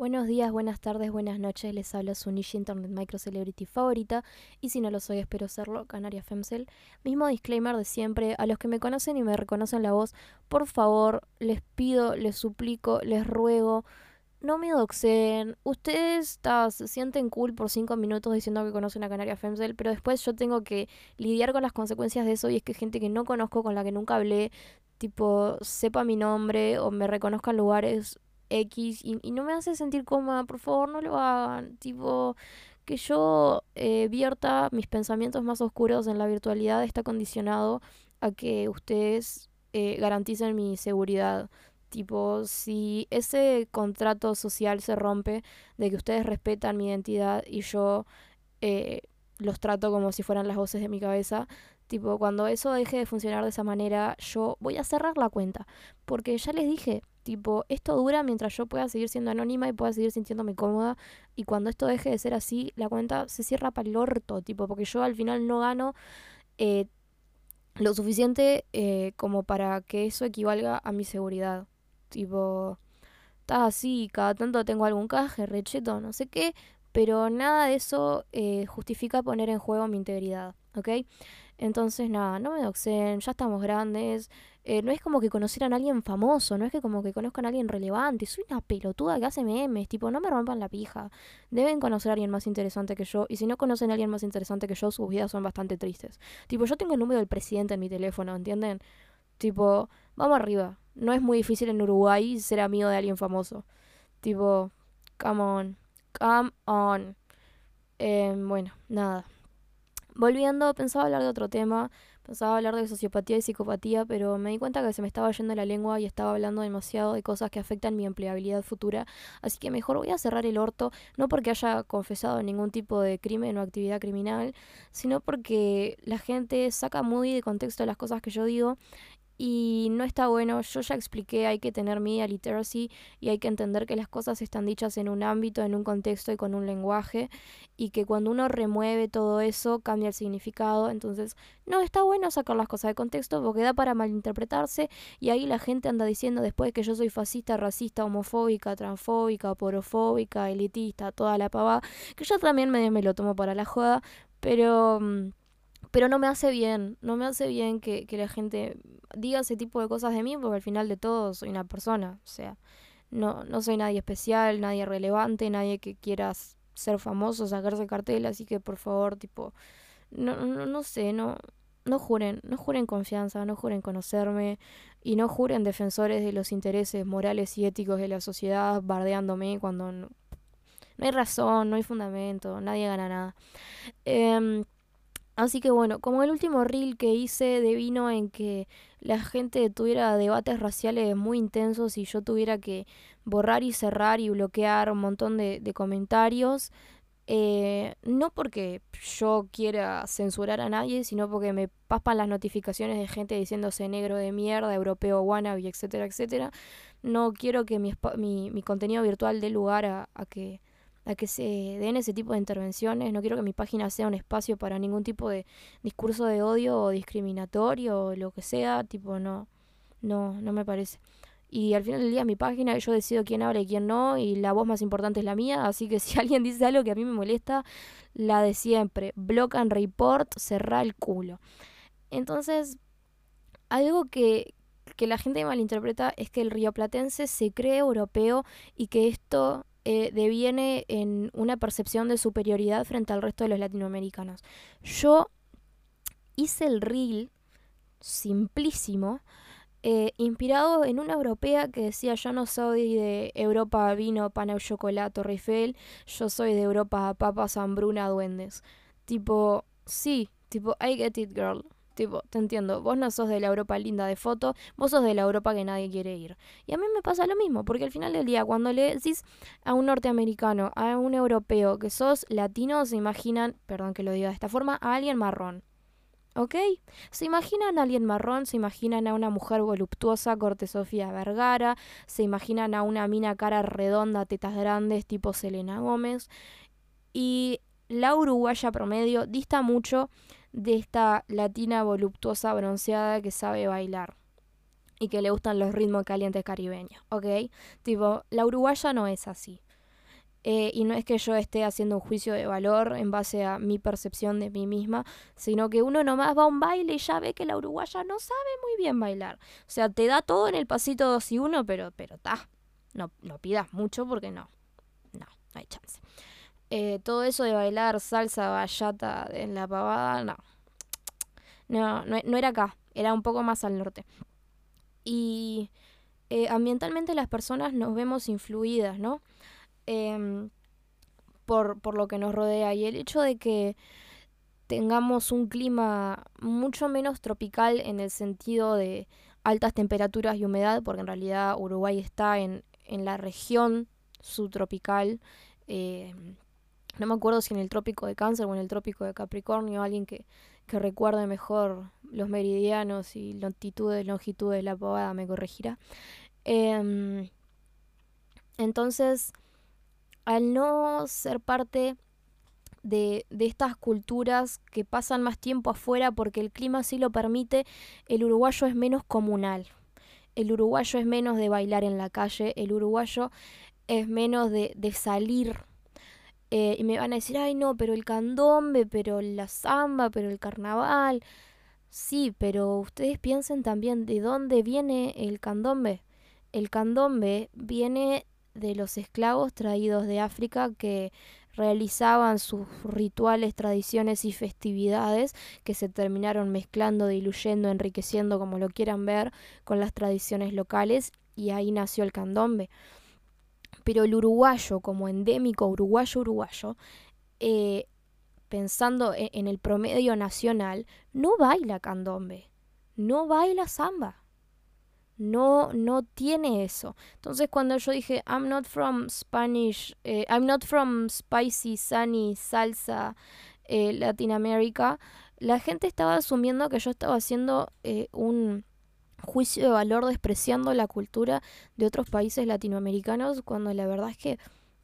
Buenos días, buenas tardes, buenas noches. Les habla su niche internet micro celebrity favorita. Y si no lo soy, espero serlo, Canaria Femcel. Mismo disclaimer de siempre. A los que me conocen y me reconocen la voz, por favor, les pido, les suplico, les ruego. No me doxeen. Ustedes se sienten cool por cinco minutos diciendo que conocen a Canaria Femcel, pero después yo tengo que lidiar con las consecuencias de eso y es que gente que no conozco, con la que nunca hablé, tipo, sepa mi nombre o me reconozca en lugares X y, no me hace sentir cómoda, por favor no lo hagan. Tipo, que yo eh, vierta mis pensamientos más oscuros en la virtualidad está condicionado a que ustedes eh, garanticen mi seguridad. Tipo, si ese contrato social se rompe de que ustedes respetan mi identidad y yo eh, los trato como si fueran las voces de mi cabeza, tipo, cuando eso deje de funcionar de esa manera, yo voy a cerrar la cuenta. Porque ya les dije, Tipo, esto dura mientras yo pueda seguir siendo anónima y pueda seguir sintiéndome cómoda. Y cuando esto deje de ser así, la cuenta se cierra para el orto, tipo, porque yo al final no gano eh, lo suficiente eh, como para que eso equivalga a mi seguridad. Tipo, está así, cada tanto tengo algún caje, recheto, no sé qué, pero nada de eso eh, justifica poner en juego mi integridad, ¿ok? Entonces, nada, no me doxen, ya estamos grandes. Eh, no es como que conocieran a alguien famoso, no es que como que conozcan a alguien relevante. Soy una pelotuda que hace memes, tipo, no me rompan la pija. Deben conocer a alguien más interesante que yo. Y si no conocen a alguien más interesante que yo, sus vidas son bastante tristes. Tipo, yo tengo el número del presidente en mi teléfono, ¿entienden? Tipo, vamos arriba. No es muy difícil en Uruguay ser amigo de alguien famoso. Tipo, come on, come on. Eh, bueno, nada. Volviendo, pensaba hablar de otro tema, pensaba hablar de sociopatía y psicopatía, pero me di cuenta que se me estaba yendo la lengua y estaba hablando demasiado de cosas que afectan mi empleabilidad futura, así que mejor voy a cerrar el orto, no porque haya confesado ningún tipo de crimen o actividad criminal, sino porque la gente saca muy de contexto las cosas que yo digo y no está bueno. Yo ya expliqué, hay que tener media literacy y hay que entender que las cosas están dichas en un ámbito, en un contexto y con un lenguaje y que cuando uno remueve todo eso cambia el significado. Entonces, no está bueno sacar las cosas de contexto porque da para malinterpretarse y ahí la gente anda diciendo después que yo soy fascista, racista, homofóbica, transfóbica, porofóbica, elitista, toda la pavada, que yo también me, lo tomo para la joda, pero... Mm, pero no me hace bien, no me hace bien que, que la gente diga ese tipo de cosas de mí, porque al final de todo soy una persona, o sea, no, no soy nadie especial, nadie relevante, nadie que quiera ser famoso, sacarse cartel, así que por favor, tipo, no, no, no sé, no, no juren, no juren confianza, no juren conocerme y no juren defensores de los intereses morales y éticos de la sociedad bardeándome cuando no, no hay razón, no hay fundamento, nadie gana nada. Eh, Así que bueno, como el último reel que hice de vino en que la gente tuviera debates raciales muy intensos y yo tuviera que borrar y cerrar y bloquear un montón de, comentarios, eh, no porque yo quiera censurar a nadie, sino porque me paspan las notificaciones de gente diciéndose negro de mierda, europeo wannabe, etcétera, etcétera. No quiero que mi, mi, mi contenido virtual dé lugar a que a que se den ese tipo de intervenciones. No quiero que mi página sea un espacio para ningún tipo de discurso de odio o discriminatorio o lo que sea. Tipo, no, no, no me parece. Y al final del día mi página, yo decido quién habla y quién no, y la voz más importante es la mía, así que si alguien dice algo que a mí me molesta, la de siempre, block and report, cerrar el culo. Entonces, algo que, que la gente malinterpreta es que el rioplatense se cree europeo y que esto eh, deviene en una percepción de superioridad frente al resto de los latinoamericanos. Yo hice el reel simplísimo, eh, inspirado en una europea que decía yo no soy de Europa vino, pana chocolate, Eiffel, yo soy de Europa papas, hambruna, duendes. Tipo, sí, tipo, I get it girl. Tipo, te entiendo, vos no sos de la Europa linda de foto, vos sos de la Europa que nadie quiere ir. Y a mí me pasa lo mismo, porque al final del día, cuando le decís a un norteamericano, a un europeo que sos latino, se imaginan, perdón que lo diga de esta forma, a alguien marrón. ¿Ok? Se imaginan a alguien marrón, se imaginan a una mujer voluptuosa, corte Sofía Vergara, se imaginan a una mina cara redonda, tetas grandes, tipo Selena Gómez. Y la uruguaya promedio dista mucho de esta latina voluptuosa bronceada que sabe bailar y que le gustan los ritmos calientes caribeños, ¿ok? Tipo, la uruguaya no es así. Eh, y no es que yo esté haciendo un juicio de valor en base a mi percepción de mí misma, sino que uno nomás va a un baile y ya ve que la uruguaya no sabe muy bien bailar. O sea, te da todo en el pasito 2 y 1, pero pero ta, no, no pidas mucho porque no, no, no hay chance. Eh, todo eso de bailar salsa, bachata en la pavada, no. No, no, era acá, era un poco más al norte. Y eh, ambientalmente las personas nos vemos influidas, ¿no? Em, por, por lo que nos rodea. Y el hecho de que tengamos un clima mucho menos tropical en el sentido de altas temperaturas y humedad, porque en realidad Uruguay está en, en la región subtropical. Eh, no me acuerdo si en el trópico de Cáncer o en el trópico de Capricornio, alguien que, que recuerde mejor los meridianos y longitudes, longitudes de la pavada me corregirá. Em, entonces, al no ser parte de, de, estas culturas que pasan más tiempo afuera porque el clima sí lo permite, el uruguayo es menos comunal. El uruguayo es menos de bailar en la calle, el uruguayo es menos de, de salir. Eh, y me van a decir, ay no, pero el candombe, pero la samba, pero el carnaval. Sí, pero ustedes piensen también de dónde viene el candombe. El candombe viene de los esclavos traídos de África que realizaban sus rituales, tradiciones y festividades que se terminaron mezclando, diluyendo, enriqueciendo, como lo quieran ver, con las tradiciones locales y ahí nació el candombe. Pero el uruguayo, como endémico uruguayo-uruguayo, eh, pensando en, en el promedio nacional, no baila candombe, no baila samba no, no tiene eso. Entonces cuando yo dije, I'm not from Spanish, eh, I'm not from spicy, sunny, salsa, eh, Latinoamérica, la gente estaba asumiendo que yo estaba haciendo eh, un juicio de valor despreciando la cultura de otros países latinoamericanos, cuando la verdad es que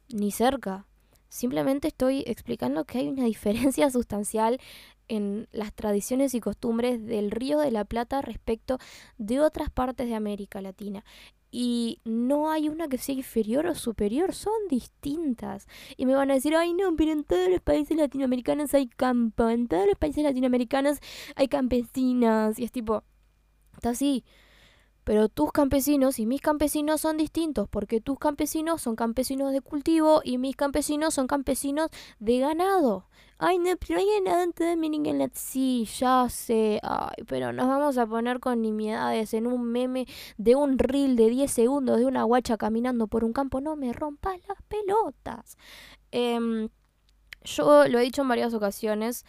ni cerca. Simplemente estoy explicando que hay una diferencia sustancial en las tradiciones y costumbres del Río de la Plata respecto de otras partes de América Latina. Y no hay una que sea inferior o superior, son distintas. Y me van a decir, ay no, pero en todos los países latinoamericanos hay campo, en todos los países latinoamericanos hay campesinas. Y es tipo, está así. Pero tus campesinos y mis campesinos son distintos, porque tus campesinos son campesinos de cultivo y mis campesinos son campesinos de ganado. Ay, no, pero hay en la... Sí, ya sé. Ay, pero nos vamos a poner con nimiedades en un meme de un reel de 10 segundos de una guacha caminando por un campo. No me rompas las pelotas. Em, yo lo he dicho en varias ocasiones.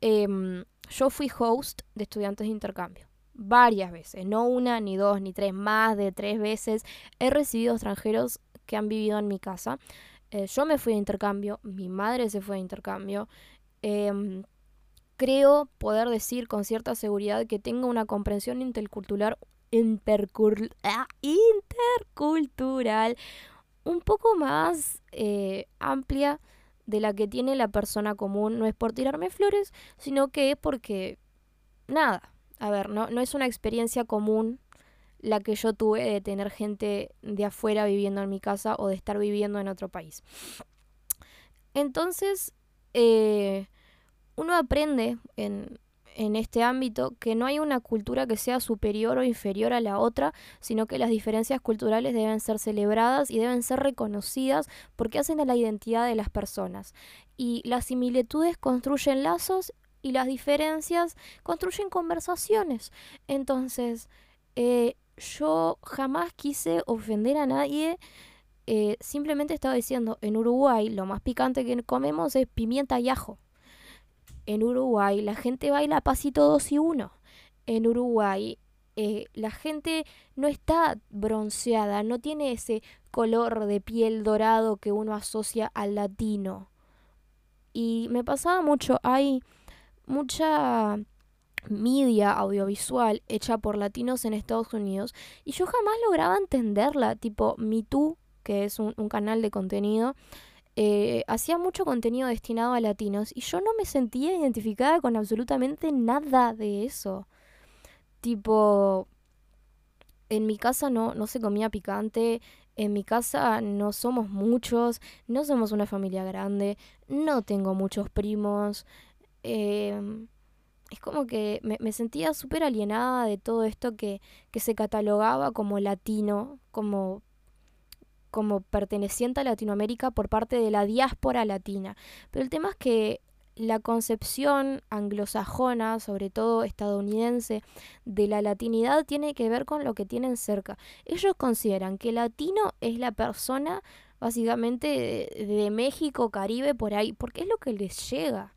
Em, yo fui host de estudiantes de intercambio varias veces, no una, ni dos, ni tres, más de tres veces. He recibido extranjeros que han vivido en mi casa. Eh, yo me fui a intercambio, mi madre se fue a intercambio. Em, creo poder decir con cierta seguridad que tengo una comprensión intercultural, ah, intercultural un poco más eh, amplia de la que tiene la persona común. No es por tirarme flores, sino que es porque, nada, a ver, no, no es una experiencia común la que yo tuve de tener gente de afuera viviendo en mi casa o de estar viviendo en otro país. Entonces, eh, uno aprende en, en este ámbito que no hay una cultura que sea superior o inferior a la otra, sino que las diferencias culturales deben ser celebradas y deben ser reconocidas porque hacen a la identidad de las personas. Y las similitudes construyen lazos y las diferencias construyen conversaciones. Entonces, eh, yo jamás quise ofender a nadie. Eh, simplemente estaba diciendo, en Uruguay lo más picante que comemos es pimienta y ajo. En Uruguay la gente baila pasito dos y uno. En Uruguay eh, la gente no está bronceada, no tiene ese color de piel dorado que uno asocia al latino. Y me pasaba mucho, hay mucha media audiovisual hecha por latinos en Estados Unidos y yo jamás lograba entenderla, tipo Me Too, que es un, canal de contenido, eh, hacía mucho contenido destinado a latinos y yo no me sentía identificada con absolutamente nada de eso. Tipo, en mi casa no, no se comía picante, En mi casa no somos muchos, no somos una familia grande, no tengo muchos primos. Em, es como que me, sentía súper alienada de todo esto que, que se catalogaba como latino, como como perteneciente a Latinoamérica por parte de la diáspora latina. Pero el tema es que la concepción anglosajona, sobre todo estadounidense, de la latinidad tiene que ver con lo que tienen cerca. Ellos consideran que latino es la persona básicamente de, México, Caribe, por ahí, porque es lo que les llega.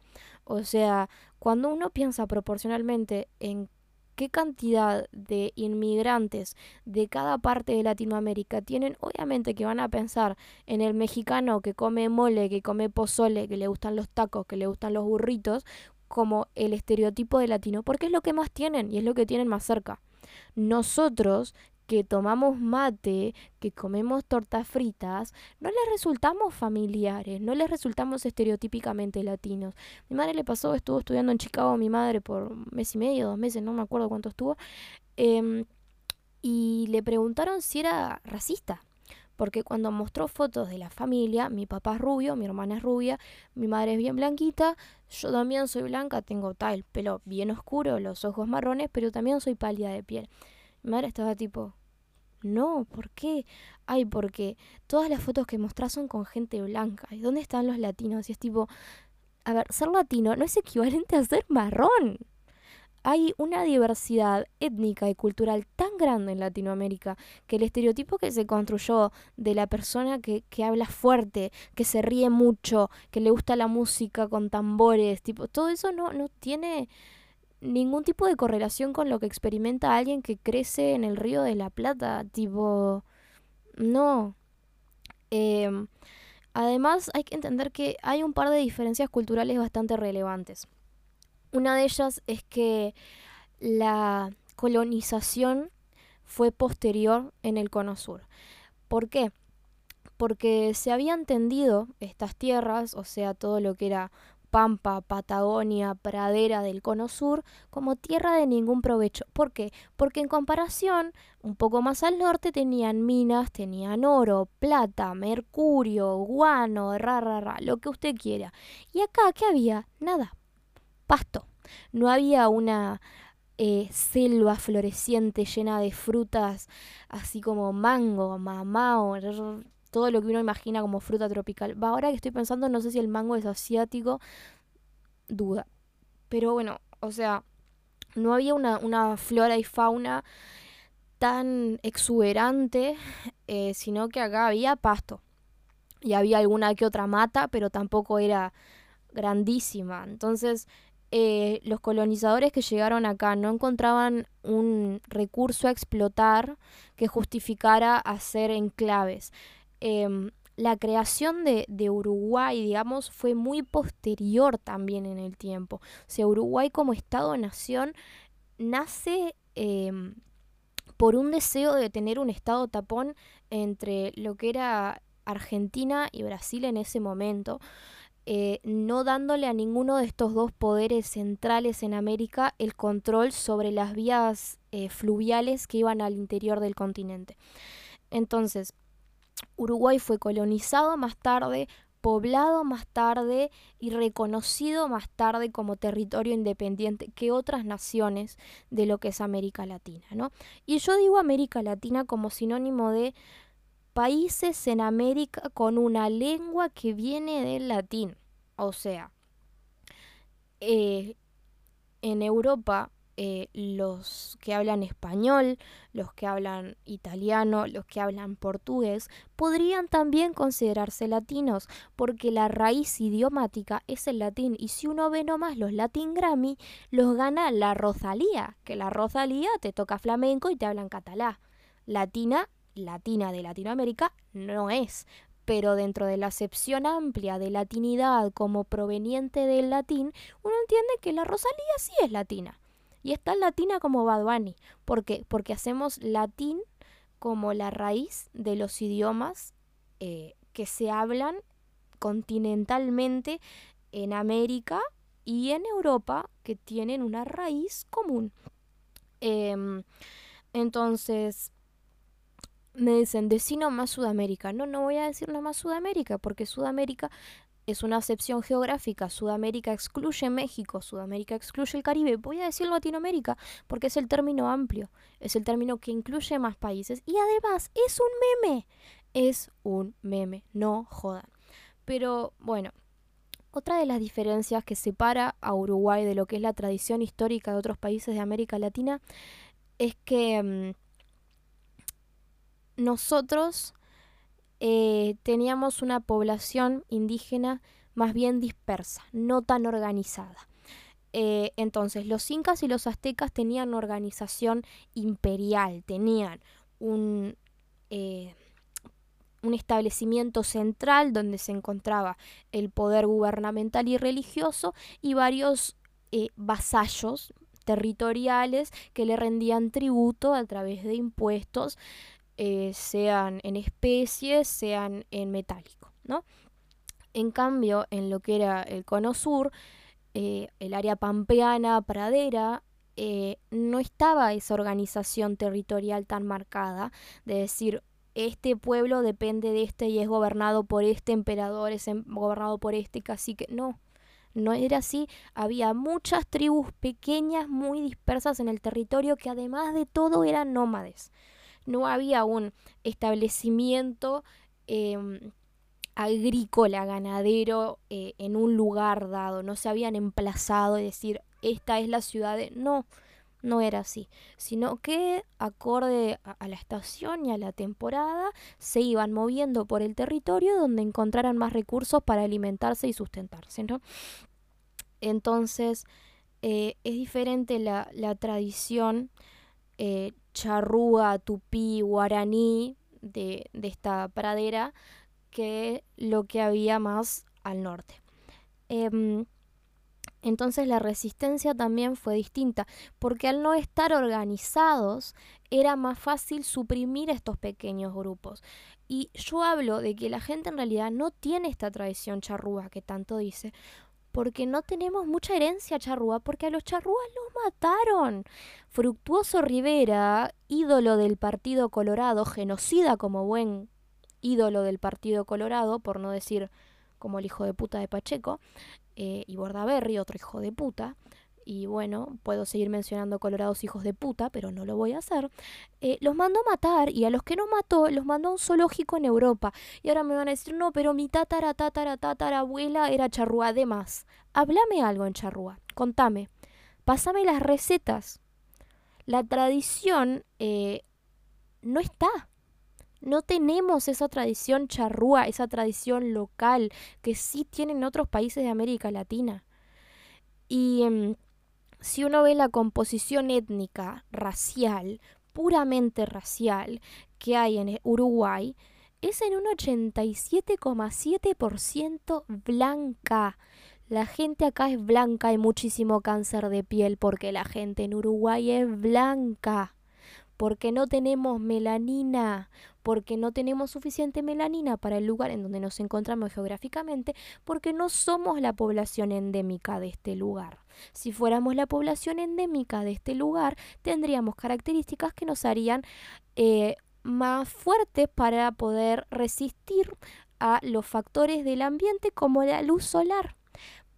O sea, cuando uno piensa proporcionalmente en qué cantidad de inmigrantes de cada parte de Latinoamérica tienen, obviamente que van a pensar en el mexicano que come mole, que come pozole, que le gustan los tacos, que le gustan los burritos, como el estereotipo de latino, porque es lo que más tienen y es lo que tienen más cerca. Nosotros que tomamos mate, que comemos tortas fritas, no les resultamos familiares, no les resultamos estereotípicamente latinos. Mi madre le pasó, estuvo estudiando en Chicago, mi madre por mes y medio, dos meses, no me acuerdo cuánto estuvo, em, y le preguntaron si era racista. Porque cuando mostró fotos de la familia, mi papá es rubio, mi hermana es rubia, mi madre es bien blanquita, yo también soy blanca, tengo tal el pelo bien oscuro, los ojos marrones, pero también soy pálida de piel. Mi madre estaba tipo, no, ¿por qué? Ay, porque todas las fotos que mostrás son con gente blanca. ¿Y dónde están los latinos? Y es tipo, a ver, ser latino no es equivalente a ser marrón. Hay una diversidad étnica y cultural tan grande en Latinoamérica que el estereotipo que se construyó de la persona que, que habla fuerte, que se ríe mucho, que le gusta la música con tambores, tipo, todo eso no, no tiene ningún tipo de correlación con lo que experimenta alguien que crece en el río de la Plata. Tipo, no. Em, además, hay que entender que hay un par de diferencias culturales bastante relevantes. Una de ellas es que la colonización fue posterior en el Cono Sur. ¿Por qué? Porque se habían tendido estas tierras, o sea, todo lo que era Pampa, Patagonia, Pradera del Cono Sur como tierra de ningún provecho. ¿Por qué? Porque en comparación, un poco más al norte tenían minas, tenían oro, plata, mercurio, guano, ra, ra, ra, lo que usted quiera. Y acá, ¿qué había? Nada. Pasto. No había una eh, selva floreciente llena de frutas, así como mango, mamao, todo lo que uno imagina como fruta tropical. ahora que estoy pensando, no sé si el mango es asiático, duda. Pero bueno, o sea, no había una, flora y fauna tan exuberante, eh, sino que acá había pasto. Y había alguna que otra mata, pero tampoco era grandísima. Entonces, eh, los colonizadores que llegaron acá no encontraban un recurso a explotar que justificara hacer enclaves. Em, la creación de, Uruguay, digamos, fue muy posterior también en el tiempo. O sea, Uruguay como Estado-nación nace em, por un deseo de tener un Estado tapón entre lo que era Argentina y Brasil en ese momento. Eh, no dándole a ninguno de estos dos poderes centrales en América el control sobre las vías eh, fluviales que iban al interior del continente. Entonces, Uruguay fue colonizado más tarde, poblado más tarde y reconocido más tarde como territorio independiente que otras naciones de lo que es América Latina, ¿no? Y yo digo América Latina como sinónimo de países en América con una lengua que viene del latín. O sea, eh, en Europa eh, los que hablan español, los que hablan italiano, los que hablan portugués, podrían también considerarse latinos, porque la raíz idiomática es el latín, y si uno ve nomás los Latin Grammy, los gana la Rosalía, que la Rosalía te toca flamenco y te hablan catalá. Latina, latina de Latinoamérica, no es, pero dentro de la acepción amplia de latinidad como proveniente del latín, uno entiende que la Rosalía sí es latina. Y está latina como Bad Bunny. ¿Por qué? Porque hacemos latín como la raíz de los idiomas eh, que se hablan continentalmente en América y en Europa que tienen una raíz común. Em, entonces, me dicen, decino más Sudamérica. No, no voy a decir nada más Sudamérica, porque Sudamérica es una acepción geográfica. Sudamérica excluye México, Sudamérica excluye el Caribe. Voy a decir Latinoamérica, porque es el término amplio, es el término que incluye más países. Y además, es un meme. Es un meme, no jodan. Pero bueno, otra de las diferencias que separa a Uruguay de lo que es la tradición histórica de otros países de América Latina es que mm, nosotros eh, teníamos una población indígena más bien dispersa, no tan organizada. Eh, entonces, los incas y los aztecas tenían organización imperial, tenían eh, un establecimiento central donde se encontraba el poder gubernamental y religioso y varios vasallos territoriales que le rendían tributo a través de impuestos eh, sean en especies, sean en metálico, ¿no? En cambio, en lo que era el cono sur, eh, el área pampeana, pradera, eh, no estaba esa organización territorial tan marcada de decir, este pueblo depende de este y es gobernado por este emperador, es em, gobernado por este cacique. No, no era así. Había muchas tribus pequeñas, muy dispersas en el territorio, que además de todo eran nómades no había un establecimiento em, agrícola, ganadero eh, en un lugar dado, no se habían emplazado y decir, esta es la ciudad. No, no era así, sino que acorde a, la estación y a la temporada se iban moviendo por el territorio donde encontraran más recursos para alimentarse y sustentarse. Entonces, eh, es diferente la, la tradición eh, charrúa, tupí, guaraní de, esta pradera que lo que había más al norte. Em, entonces la resistencia también fue distinta, porque al no estar organizados era más fácil suprimir estos pequeños grupos. Y yo hablo de que la gente en realidad no tiene esta tradición charrúa que tanto dice, porque no tenemos mucha herencia charrúa, porque a los charrúas los mataron. Fructuoso Rivera, ídolo del Partido Colorado, genocida como buen ídolo del Partido Colorado, por no decir como el hijo de puta de Pacheco, eh, y Bordaberry, otro hijo de puta, y bueno, puedo seguir mencionando colorados hijos de puta, pero no lo voy a hacer, eh, los mandó a matar y a los que no mató los mandó a un zoológico en Europa. Y ahora me van a decir, no, pero mi tatara, tatara, tatara abuela era charrúa. Además, háblame algo en charrúa, contame, pásame las recetas. La tradición eh, no está. No tenemos esa tradición charrúa, esa tradición local que sí tienen otros países de América Latina. Y em, si uno ve la composición étnica, racial, puramente racial, que hay en Uruguay, es en un 87,7% blanca. La gente acá es blanca, hay muchísimo cáncer de piel porque la gente en Uruguay es blanca porque no tenemos melanina, porque no tenemos suficiente melanina para el lugar en donde nos encontramos geográficamente, porque no somos la población endémica de este lugar. Si fuéramos la población endémica de este lugar, tendríamos características que nos harían eh, más fuertes para poder resistir a los factores del ambiente como la luz solar.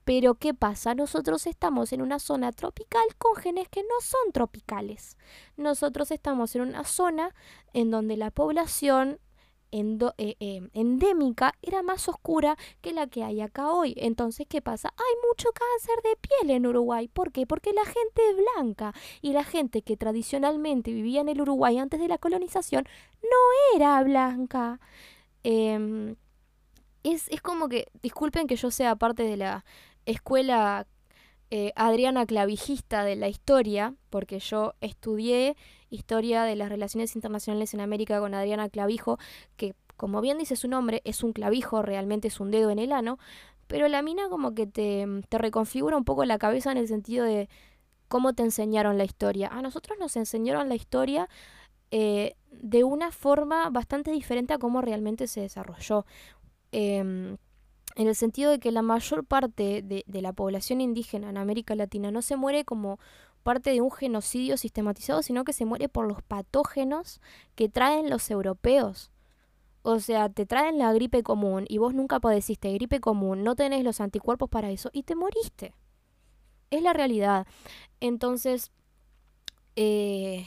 Pero ¿qué pasa? Nosotros estamos en una zona tropical con genes que no son tropicales. Nosotros estamos en una zona en donde la población eh, eh, endémica era más oscura que la que hay acá hoy. Entonces, ¿qué pasa? Hay mucho cáncer de piel en Uruguay. ¿Por qué? Porque la gente es blanca y la gente que tradicionalmente vivía en el Uruguay antes de la colonización no era blanca. Em, es, es como que, disculpen que yo sea parte de la escuela eh, Adriana Clavijista de la historia, porque yo estudié historia de las relaciones internacionales en América con Adriana Clavijo, que como bien dice su nombre, es un clavijo, realmente es un dedo en el ano, pero la mina como que te, te reconfigura un poco la cabeza en el sentido de cómo te enseñaron la historia. A nosotros nos enseñaron la historia eh, de una forma bastante diferente a cómo realmente se desarrolló. Em, en el sentido de que la mayor parte de, la población indígena en América Latina no se muere como parte de un genocidio sistematizado, sino que se muere por los patógenos que traen los europeos. O sea, te traen la gripe común y vos nunca padeciste gripe común, no tenés los anticuerpos para eso y te moriste. Es la realidad. Entonces, eh,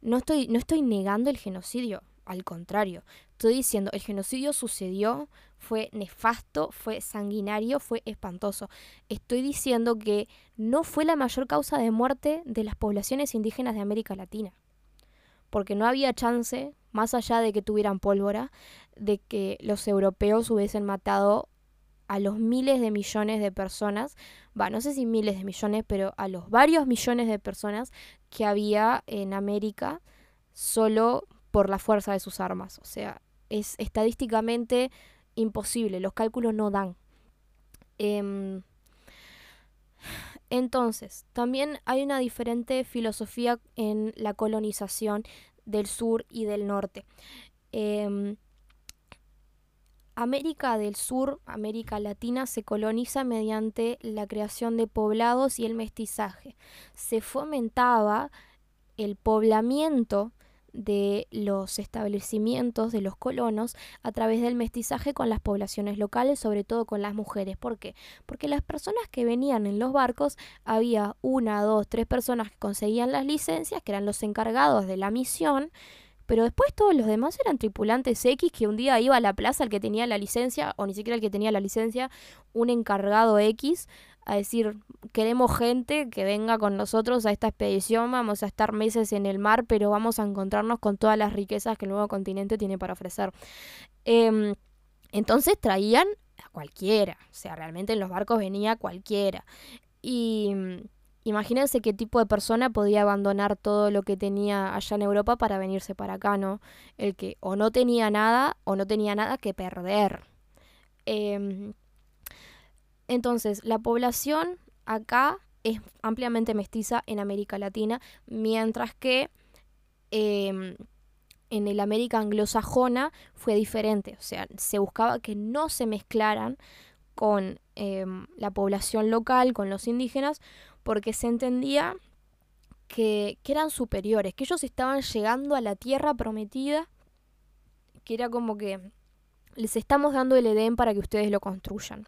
no, estoy, no estoy negando el genocidio, al contrario, estoy diciendo, el genocidio sucedió, fue nefasto, fue sanguinario, fue espantoso. Estoy diciendo que no fue la mayor causa de muerte de las poblaciones indígenas de América Latina. Porque no había chance, más allá de que tuvieran pólvora, de que los europeos hubiesen matado a los miles de millones de personas, va, no sé si miles de millones, pero a los varios millones de personas que había en América solo por la fuerza de sus armas. O sea, es estadísticamente imposible, los cálculos no dan. Em, entonces, también hay una diferente filosofía en la colonización del sur y del norte. Em, América del Sur, América Latina, se coloniza mediante la creación de poblados y el mestizaje. Se fomentaba el poblamiento de los establecimientos de los colonos a través del mestizaje con las poblaciones locales, sobre todo con las mujeres. ¿Por qué? Porque las personas que venían en los barcos, había una, dos, tres personas que conseguían las licencias, que eran los encargados de la misión, pero después todos los demás eran tripulantes X que un día iba a la plaza el que tenía la licencia, o ni siquiera el que tenía la licencia, un encargado X, a decir, queremos gente que venga con nosotros a esta expedición, vamos a estar meses en el mar, pero vamos a encontrarnos con todas las riquezas que el nuevo continente tiene para ofrecer. Em, entonces traían a cualquiera, o sea, realmente en los barcos venía cualquiera. Y Imagínense qué tipo de persona podía abandonar todo lo que tenía allá en Europa para venirse para acá, ¿no? El que o no tenía nada o no tenía nada que perder. Em, entonces, la población acá es ampliamente mestiza en América Latina, mientras que em, en el América anglosajona fue diferente. O sea, se buscaba que no se mezclaran con em, la población local, con los indígenas, porque se entendía que, eran superiores, que ellos estaban llegando a la tierra prometida, que era como que les estamos dando el Edén para que ustedes lo construyan.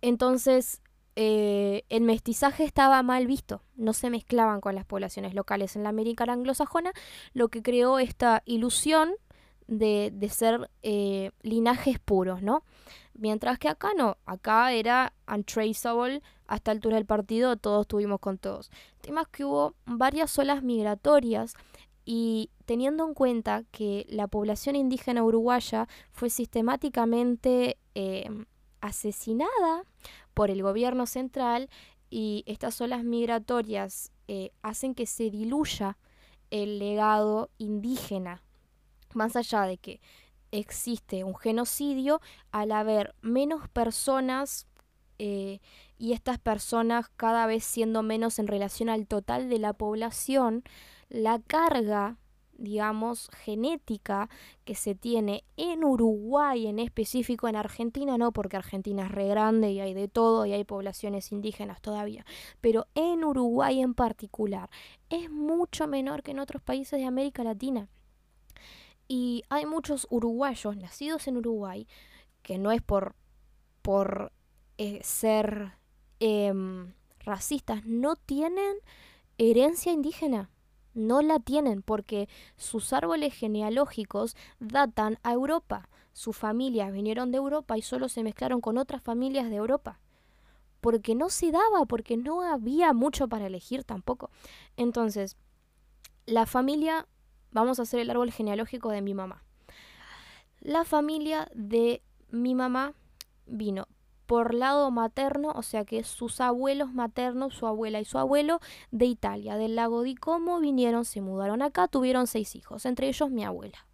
Entonces, eh, el mestizaje estaba mal visto, no se mezclaban con las poblaciones locales en la América anglosajona, lo que creó esta ilusión de, de ser eh, linajes puros, ¿no? Mientras que acá no, acá era untraceable, hasta altura del partido todos tuvimos con todos. El tema es que hubo varias olas migratorias y teniendo en cuenta que la población indígena uruguaya fue sistemáticamente eh, asesinada por el gobierno central y estas olas migratorias eh, hacen que se diluya el legado indígena, más allá de que existe un genocidio al haber menos personas eh, y estas personas cada vez siendo menos en relación al total de la población, la carga digamos, genética que se tiene en Uruguay en específico, en Argentina no, porque Argentina es re grande y hay de todo y hay poblaciones indígenas todavía, pero en Uruguay en particular es mucho menor que en otros países de América Latina. Y hay muchos uruguayos nacidos en Uruguay, que no es por, por eh, ser em, racistas, no tienen herencia indígena. No la tienen porque sus árboles genealógicos datan a Europa. Sus familias vinieron de Europa y solo se mezclaron con otras familias de Europa. Porque no se daba, porque no había mucho para elegir tampoco. Entonces, la familia Vamos a hacer el árbol genealógico de mi mamá. La familia de mi mamá vino por lado materno, o sea que sus abuelos maternos, su abuela y su abuelo, de Italia, del lago di Como, vinieron, se mudaron acá, tuvieron seis hijos, entre ellos mi abuela.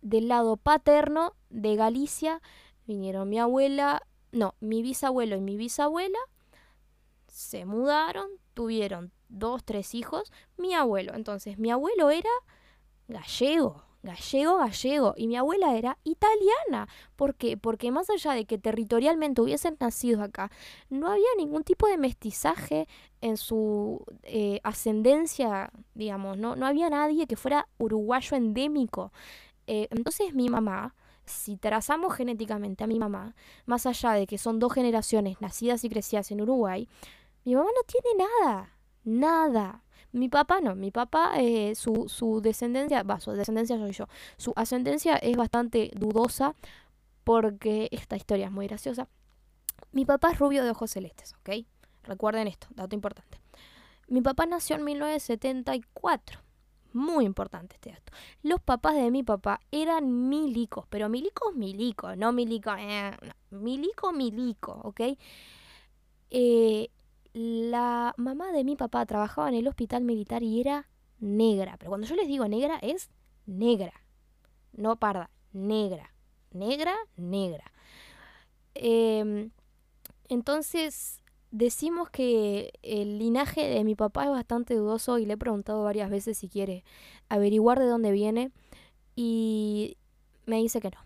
Del lado paterno, de Galicia, vinieron mi abuela, no, mi bisabuelo y mi bisabuela, se mudaron, tuvieron dos, tres hijos, mi abuelo. Entonces, mi abuelo era gallego, gallego, gallego. Y mi abuela era italiana. ¿Por qué? Porque más allá de que territorialmente hubiesen nacido acá, no había ningún tipo de mestizaje en su eh, ascendencia, digamos, ¿no? no había nadie que fuera uruguayo endémico. Eh, entonces mi mamá, si trazamos genéticamente a mi mamá, más allá de que son dos generaciones nacidas y crecidas en Uruguay, mi mamá no tiene nada, nada. Mi papá no, mi papá, eh, su, su descendencia, va, su descendencia soy yo, su ascendencia es bastante dudosa porque esta historia es muy graciosa. Mi papá es rubio de ojos celestes, ¿ok? Recuerden esto, dato importante. Mi papá nació en 1974. Muy importante este dato. Los papás de mi papá eran milicos, pero milicos, milicos, no milico, eh, milico, milico, ¿ok? Eh, la mamá de mi papá trabajaba en el hospital militar y era negra. Pero cuando yo les digo negra, es negra. No parda, negra. Negra, negra. Em, entonces, decimos que el linaje de mi papá es bastante dudoso y le he preguntado varias veces si quiere averiguar de dónde viene y me dice que no,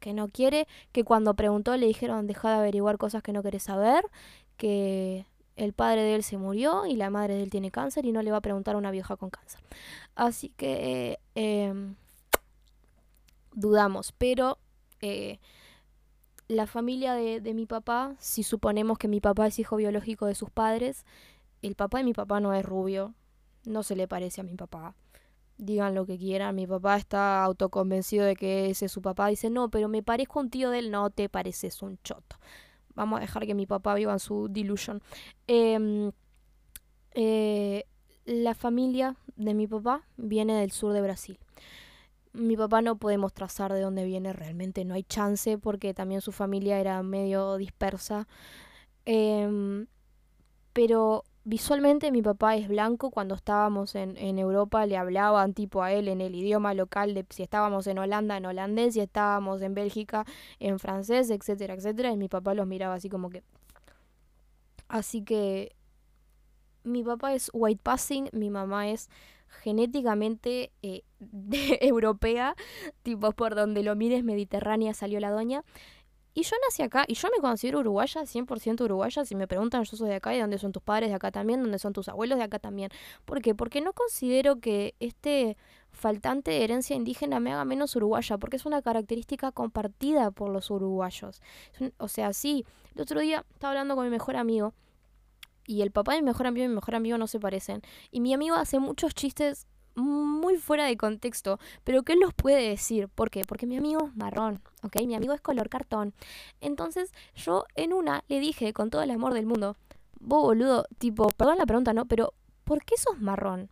que no quiere, que cuando preguntó le dijeron deja de averiguar cosas que no querés saber, que el padre de él se murió y la madre de él tiene cáncer y no le va a preguntar a una vieja con cáncer. Así que em, dudamos, pero eh, la familia de, mi papá, si suponemos que mi papá es hijo biológico de sus padres, el papá de mi papá no es rubio, no se le parece a mi papá. Digan lo que quieran, mi papá está autoconvencido de que ese es su papá. Dice, no, pero me parezco un tío de él, no te pareces un choto vamos a dejar que mi papá viva en su delusion. Em, eh, la familia de mi papá viene del sur de Brasil. Mi papá no podemos trazar de dónde viene realmente, no hay chance porque también su familia era medio dispersa. Em, pero Visualmente mi papá es blanco, cuando estábamos en, en, Europa le hablaban tipo a él en el idioma local de si estábamos en Holanda en holandés, si estábamos en Bélgica en francés, etcétera, etcétera, y mi papá los miraba así como que... Así que mi papá es white passing, mi mamá es genéticamente eh, europea, tipo por donde lo mires mediterránea salió la doña. Y yo nací acá y yo me considero uruguaya, 100% uruguaya. Si me preguntan, yo soy de acá y dónde son tus padres de acá también, dónde son tus abuelos de acá también. ¿Por qué? Porque no considero que este faltante de herencia indígena me haga menos uruguaya, porque es una característica compartida por los uruguayos. O sea, sí, el otro día estaba hablando con mi mejor amigo y el papá de mi mejor amigo y mi mejor amigo no se parecen. Y mi amigo hace muchos chistes muy fuera de contexto, pero ¿qué los puede decir? ¿Por qué? Porque mi amigo es marrón, ¿ok? Mi amigo es color cartón. Entonces yo en una le dije con todo el amor del mundo, vos boludo, tipo, perdón la pregunta, ¿no? Pero ¿por qué sos marrón?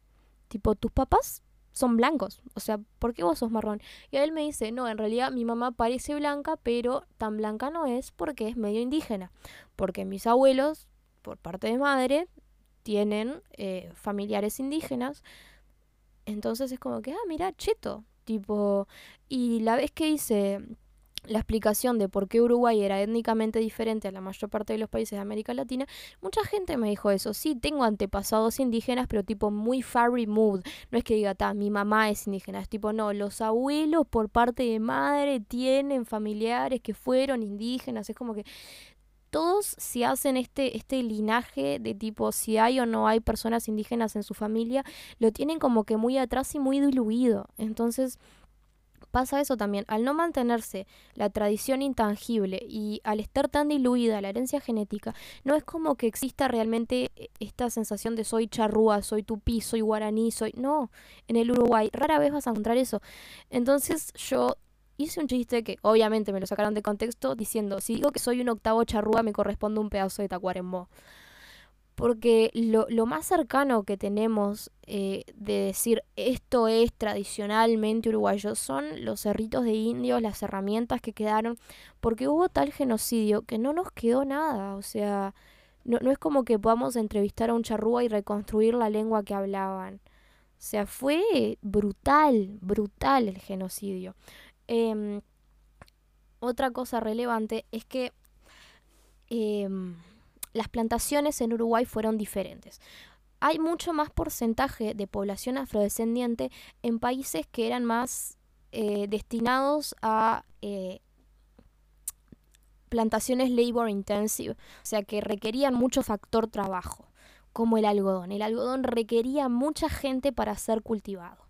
Tipo, tus papás son blancos, o sea, ¿por qué vos sos marrón? Y él me dice, no, en realidad mi mamá parece blanca, pero tan blanca no es porque es medio indígena, porque mis abuelos, por parte de madre, tienen eh, familiares indígenas, entonces es como que, ah, mira, cheto. Tipo, y la vez que hice la explicación de por qué Uruguay era étnicamente diferente a la mayor parte de los países de América Latina, mucha gente me dijo eso. Sí, tengo antepasados indígenas, pero tipo muy far removed. No es que diga, ta, mi mamá es indígena. Es tipo, no, los abuelos por parte de madre tienen familiares que fueron indígenas. Es como que todos si hacen este, este linaje de tipo si hay o no hay personas indígenas en su familia, lo tienen como que muy atrás y muy diluido. Entonces pasa eso también, al no mantenerse la tradición intangible y al estar tan diluida la herencia genética, no es como que exista realmente eh, esta sensación de soy charrúa, soy tupí, soy guaraní, soy... No, en el Uruguay rara vez vas a encontrar eso. Entonces yo hice un chiste que obviamente me lo sacaron de contexto diciendo, si digo que soy un octavo charrúa me corresponde un pedazo de tacuarembó. Porque lo, más cercano que tenemos eh, de decir esto es tradicionalmente uruguayo son los cerritos de indios, las herramientas que quedaron, porque hubo tal genocidio que no nos quedó nada. O sea, no, no es como que podamos entrevistar a un charrúa y reconstruir la lengua que hablaban. O sea, fue brutal, brutal el genocidio. Em, otra cosa relevante es que em, las plantaciones en Uruguay fueron diferentes. Hay mucho más porcentaje de población afrodescendiente en países que eran más eh, destinados a eh, plantaciones labor intensive, o sea que requerían mucho factor trabajo, como el algodón. El algodón requería mucha gente para ser cultivado.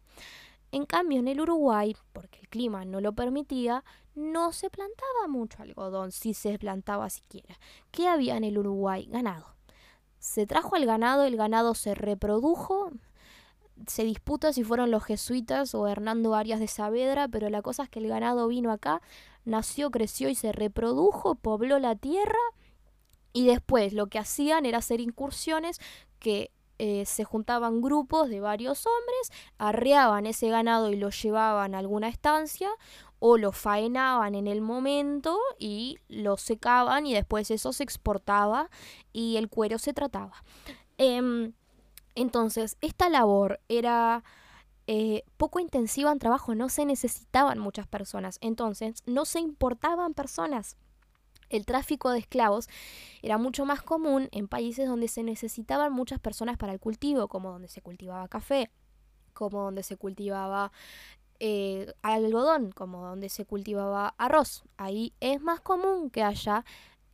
En cambio, en el Uruguay, porque el clima no lo permitía, no se plantaba mucho algodón, si se plantaba siquiera. ¿Qué había en el Uruguay? Ganado. Se trajo al ganado, el ganado se reprodujo, se disputa si fueron los jesuitas o Hernando Arias de Saavedra, pero la cosa es que el ganado vino acá, nació, creció y se reprodujo, pobló la tierra y después lo que hacían era hacer incursiones que eh, se juntaban grupos de varios hombres, arreaban ese ganado y lo llevaban a alguna estancia o lo faenaban en el momento y lo secaban y después eso se exportaba y el cuero se trataba. Em, entonces, esta labor era eh, poco intensiva en trabajo, no se necesitaban muchas personas, entonces no se importaban personas. El tráfico de esclavos era mucho más común en países donde se necesitaban muchas personas para el cultivo, como donde se cultivaba café, como donde se cultivaba eh, algodón, como donde se cultivaba arroz. Ahí es más común que haya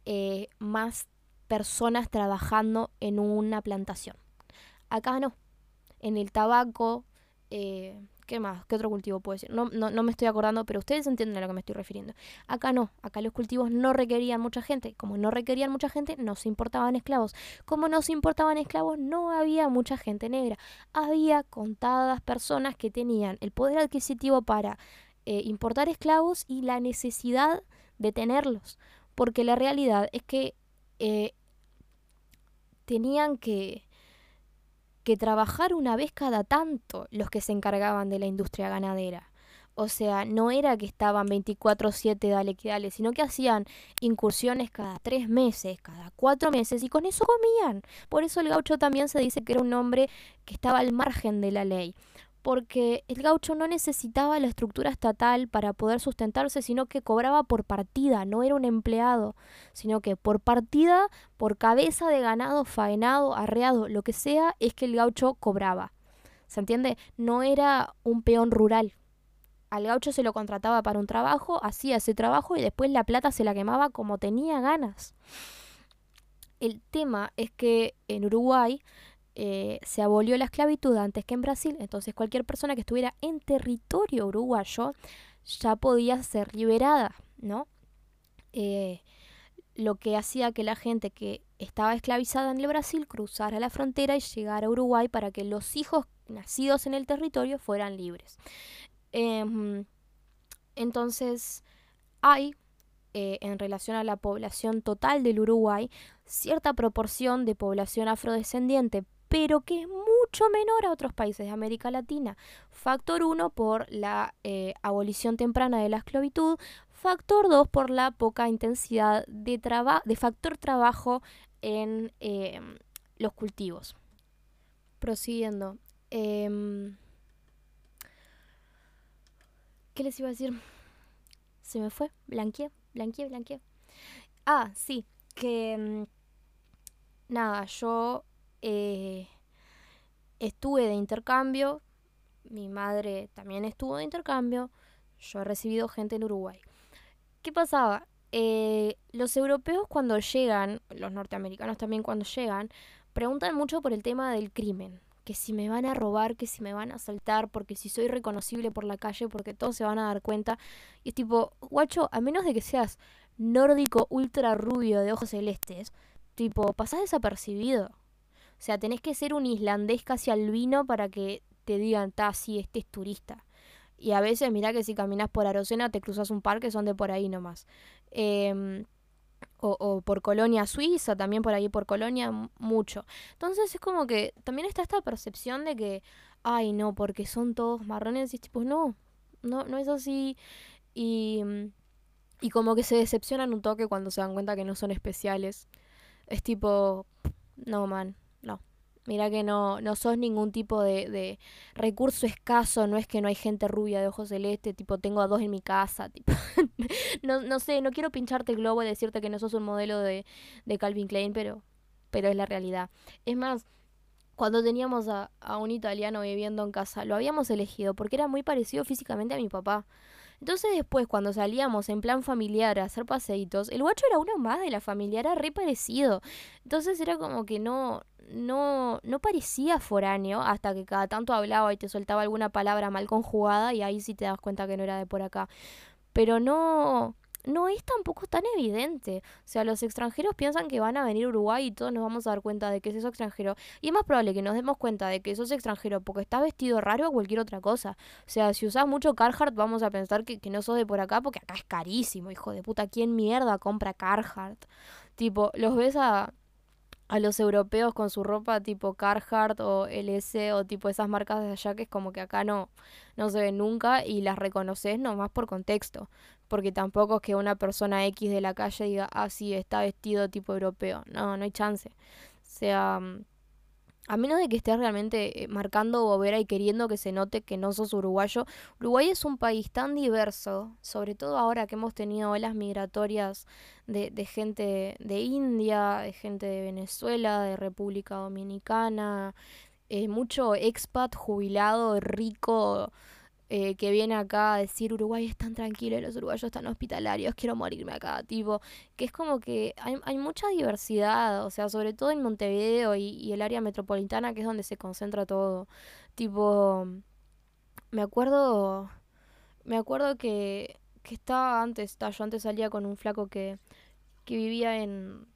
eh, más personas trabajando en una plantación. Acá no. En el tabaco, eh, ¿qué más? ¿Qué otro cultivo puede ser? No, no, no, me estoy acordando, pero ustedes entienden a lo que me estoy refiriendo. Acá no, acá los cultivos no requerían mucha gente. Como no requerían mucha gente, no se importaban esclavos. Como no se importaban esclavos, no había mucha gente negra. Había contadas personas que tenían el poder adquisitivo para eh, importar esclavos y la necesidad de tenerlos. Porque la realidad es que eh, tenían que que trabajar una vez cada tanto los que se encargaban de la industria ganadera. O sea, no era que estaban 24/7 dale que dale, sino que hacían incursiones cada tres meses, cada cuatro meses y con eso comían. Por eso el gaucho también se dice que era un hombre que estaba al margen de la ley porque el gaucho no necesitaba la estructura estatal para poder sustentarse, sino que cobraba por partida, no era un empleado, sino que por partida, por cabeza de ganado, faenado, arreado, lo que sea, es que el gaucho cobraba. ¿Se entiende? No era un peón rural. Al gaucho se lo contrataba para un trabajo, hacía ese trabajo y después la plata se la quemaba como tenía ganas. El tema es que en Uruguay eh, se abolió la esclavitud antes que en Brasil, entonces cualquier persona que estuviera en territorio uruguayo ya podía ser liberada, ¿no? Eh, lo que hacía que la gente que estaba esclavizada en el Brasil cruzara la frontera y llegara a Uruguay para que los hijos nacidos en el territorio fueran libres. Em, entonces, hay, eh, en relación a la población total del Uruguay, cierta proporción de población afrodescendiente, pero que es mucho menor a otros países de América Latina. Factor 1 por la eh, abolición temprana de la esclavitud, factor 2 por la poca intensidad de, de factor trabajo en em, los cultivos. Prosiguiendo. Em, ¿Qué les iba a decir? Se me fue. Blanqueé, blanqueé, blanqueé. Ah, sí, que... Em, nada, yo eh, estuve de intercambio, mi madre también estuvo de intercambio, yo he recibido gente en Uruguay. ¿Qué pasaba? Eh, los europeos cuando llegan, los norteamericanos también cuando llegan, preguntan mucho por el tema del crimen, que si me van a robar, que si me van a asaltar, porque si soy reconocible por la calle, porque todos se van a dar cuenta. Y es tipo, guacho, a menos de que seas nórdico ultra rubio de ojos celestes, tipo, pasás desapercibido. Sea, tenés que ser un islandés casi albino para que te digan, ta, sí, este es turista. Y a veces, mira que si caminas por Arocena te cruzas un parque, son de por ahí nomás. Em, o, o, por Colonia Suiza, también por ahí por Colonia, mucho. Entonces es como que también está esta percepción de que, ay, no, porque son todos marrones, y tipo, no, no, no es así. Y, y como que se decepcionan un toque cuando se dan cuenta que no son especiales. Es tipo, no, man, Mira que no, no sos ningún tipo de, de, recurso escaso, no es que no hay gente rubia de ojos celeste, tipo tengo a dos en mi casa, tipo. no, no sé, no quiero pincharte el globo y decirte que no sos un modelo de, de Calvin Klein, pero, pero es la realidad. Es más, cuando teníamos a, a, un italiano viviendo en casa, lo habíamos elegido porque era muy parecido físicamente a mi papá. Entonces después, cuando salíamos en plan familiar a hacer paseitos, el guacho era uno más de la familia, era re parecido. Entonces era como que no, no, no parecía foráneo hasta que cada tanto hablaba y te soltaba alguna palabra mal conjugada y ahí sí te das cuenta que no era de por acá. Pero no, no es tampoco tan evidente. O sea, los extranjeros piensan que van a venir a Uruguay y todos nos vamos a dar cuenta de que es eso extranjero. Y es más probable que nos demos cuenta de que sos extranjero porque estás vestido raro o cualquier otra cosa. O sea, si usás mucho Carhartt, vamos a pensar que, que no sos de por acá porque acá es carísimo, hijo de puta. ¿Quién mierda compra Carhartt? Tipo, los ves a a los europeos con su ropa tipo Carhartt o LS o tipo esas marcas de allá que es como que acá no, no se ven nunca y las reconoces nomás por contexto. Porque tampoco es que una persona X de la calle diga, ah, sí, está vestido tipo europeo. No, no hay chance. O sea, mm, a menos de que estés realmente eh, marcando bobera y queriendo que se note que no sos uruguayo, Uruguay es un país tan diverso, sobre todo ahora que hemos tenido olas migratorias de, de gente de India, de gente de Venezuela, de República Dominicana, eh, mucho expat jubilado, rico, eh, que viene acá a decir Uruguay es tan tranquilo y los uruguayos están hospitalarios, quiero morirme acá, tipo, que es como que hay, hay mucha diversidad, o sea, sobre todo en Montevideo y, el área metropolitana que es donde se concentra todo, tipo, me acuerdo, me acuerdo que, que estaba antes, yo antes salía con un flaco que, que vivía en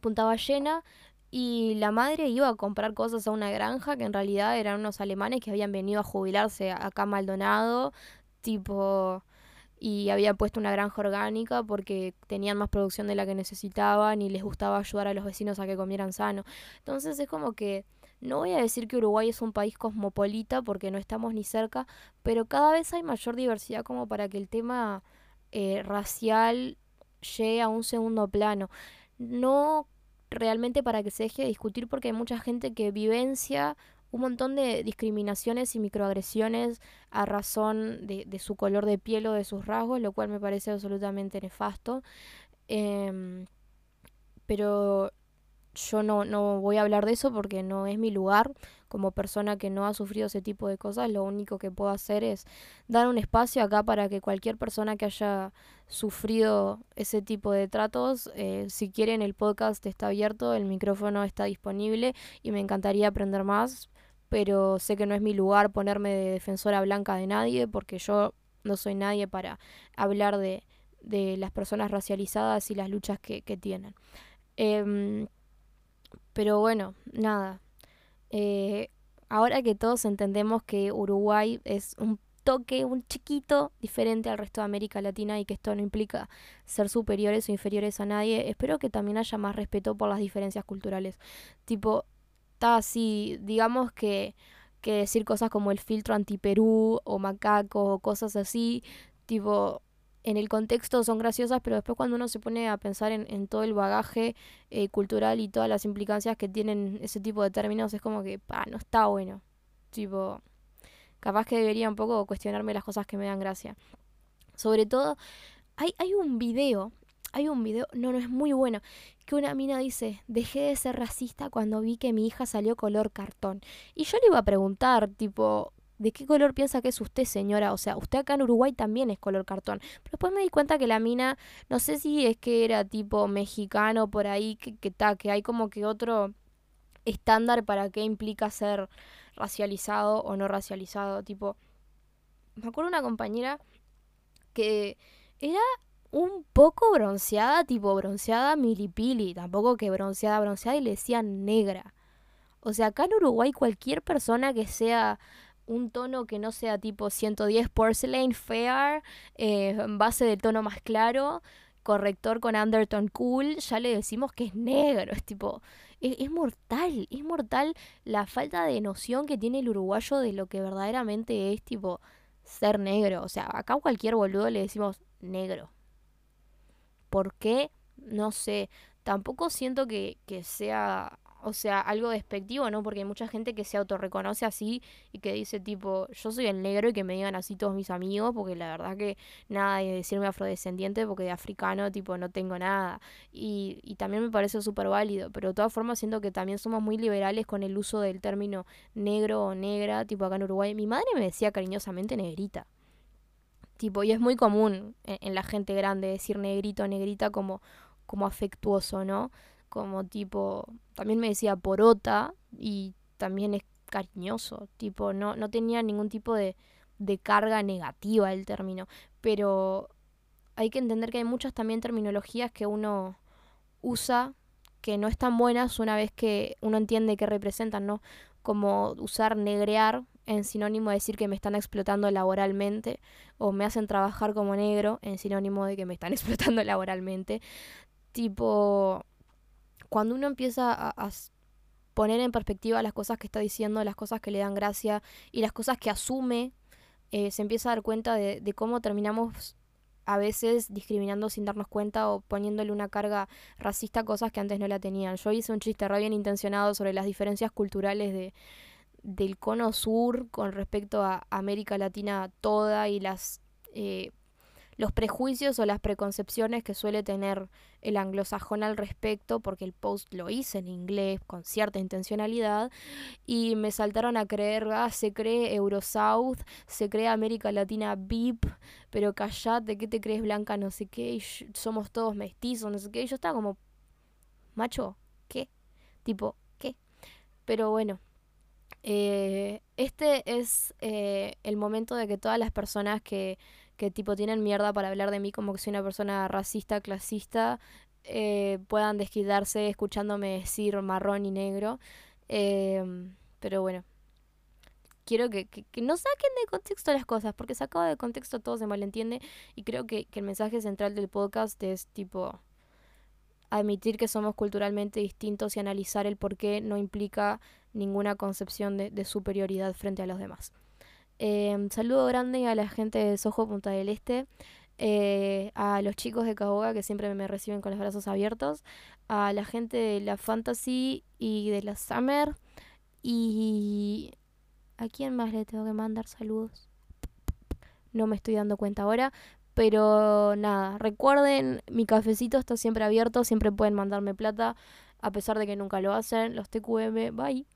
Punta Ballena y la madre iba a comprar cosas a una granja que en realidad eran unos alemanes que habían venido a jubilarse acá a Maldonado, tipo, y habían puesto una granja orgánica porque tenían más producción de la que necesitaban y les gustaba ayudar a los vecinos a que comieran sano. Entonces es como que no voy a decir que Uruguay es un país cosmopolita porque no estamos ni cerca, pero cada vez hay mayor diversidad como para que el tema eh, racial llegue a un segundo plano. No realmente para que se deje de discutir porque hay mucha gente que vivencia un montón de discriminaciones y microagresiones a razón de, de su color de piel o de sus rasgos, lo cual me parece absolutamente nefasto. Em, pero yo no, no voy a hablar de eso porque no es mi lugar. Como persona que no ha sufrido ese tipo de cosas, lo único que puedo hacer es dar un espacio acá para que cualquier persona que haya sufrido ese tipo de tratos, eh, si quieren el podcast está abierto, el micrófono está disponible y me encantaría aprender más, pero sé que no es mi lugar ponerme de defensora blanca de nadie porque yo no soy nadie para hablar de, de las personas racializadas y las luchas que, tienen. Eh, pero bueno, nada. Eh, ahora que todos entendemos que Uruguay es un toque, un chiquito diferente al resto de América Latina y que esto no implica ser superiores o inferiores a nadie, espero que también haya más respeto por las diferencias culturales. Tipo, está así, digamos que, que decir cosas como el filtro anti-Perú o macaco o cosas así, tipo, en el contexto son graciosas, pero después cuando uno se pone a pensar en, todo el bagaje eh, cultural y todas las implicancias que tienen ese tipo de términos, es como que, pa, no está bueno. Tipo, capaz que debería un poco cuestionarme las cosas que me dan gracia. Sobre todo, hay, hay un video, hay un video, no, no es muy bueno, que una mina dice, dejé de ser racista cuando vi que mi hija salió color cartón. Y yo le iba a preguntar, tipo, ¿de qué color piensa que es usted, señora? O sea, usted acá en Uruguay también es color cartón. Pero después me di cuenta que la mina, no sé si es que era tipo mexicano por ahí, que, que, que hay como que otro estándar para qué implica ser racializado o no racializado. Tipo, me acuerdo una compañera que era un poco bronceada, tipo bronceada milipili, tampoco que bronceada, bronceada y le decían negra. O sea, acá en Uruguay cualquier persona que sea un tono que no sea tipo 110 porcelain fair, eh, base del tono más claro, corrector con undertone cool, ya le decimos que es negro, es tipo, es, mortal, es mortal la falta de noción que tiene el uruguayo de lo que verdaderamente es tipo ser negro, o sea, acá a cualquier boludo le decimos negro. ¿Por qué? No sé, tampoco siento que, que sea o sea, algo despectivo, ¿no? Porque hay mucha gente que se autorreconoce así y que dice tipo, yo soy el negro y que me digan así todos mis amigos, porque la verdad que nada de decirme afrodescendiente, porque de africano tipo no tengo nada. Y, y también me parece súper válido, pero de todas formas siento que también somos muy liberales con el uso del término negro o negra, tipo acá en Uruguay. Mi madre me decía cariñosamente negrita. Tipo, y es muy común en, en la gente grande decir negrito o negrita como, como afectuoso, ¿no? Como tipo, también me decía porota y también es cariñoso, tipo, no, no tenía ningún tipo de, de carga negativa el término, pero hay que entender que hay muchas también terminologías que uno usa que no están buenas una vez que uno entiende qué representan, ¿no? Como usar negrear en sinónimo de decir que me están explotando laboralmente o me hacen trabajar como negro en sinónimo de que me están explotando laboralmente. Tipo, cuando uno empieza a, poner en perspectiva las cosas que está diciendo, las cosas que le dan gracia y las cosas que asume, eh, se empieza a dar cuenta de, cómo terminamos a veces discriminando sin darnos cuenta o poniéndole una carga racista a cosas que antes no la tenían. Yo hice un chiste re bien intencionado sobre las diferencias culturales de, del cono sur con respecto a América Latina toda y las eh, los prejuicios o las preconcepciones que suele tener el anglosajón al respecto, porque el post lo hice en inglés con cierta intencionalidad, y me saltaron a creer, ah, se cree Eurosouth, se cree América Latina VIP, pero callate, ¿qué te crees blanca? No sé qué, somos todos mestizos, no sé qué, y yo estaba como, macho, ¿qué? Tipo, ¿qué? Pero bueno. Eh, este es eh, el momento de que todas las personas que que tipo tienen mierda para hablar de mí como que soy una persona racista, clasista, eh, puedan desquitarse escuchándome decir marrón y negro. Em, pero bueno, quiero que, no saquen de contexto las cosas, porque sacado de contexto todo se malentiende y creo que, el mensaje central del podcast es tipo admitir que somos culturalmente distintos y analizar el por qué no implica ninguna concepción de superioridad frente a los demás. Eh, saludo grande a la gente de Soho Punta del Este, eh, a los chicos de Caboga que siempre me reciben con los brazos abiertos, a la gente de la Fantasy y de la Summer y... ¿A quién más le tengo que mandar saludos? No me estoy dando cuenta ahora, pero nada, recuerden, mi cafecito está siempre abierto, siempre pueden mandarme plata, a pesar de que nunca lo hacen, los TQM, bye.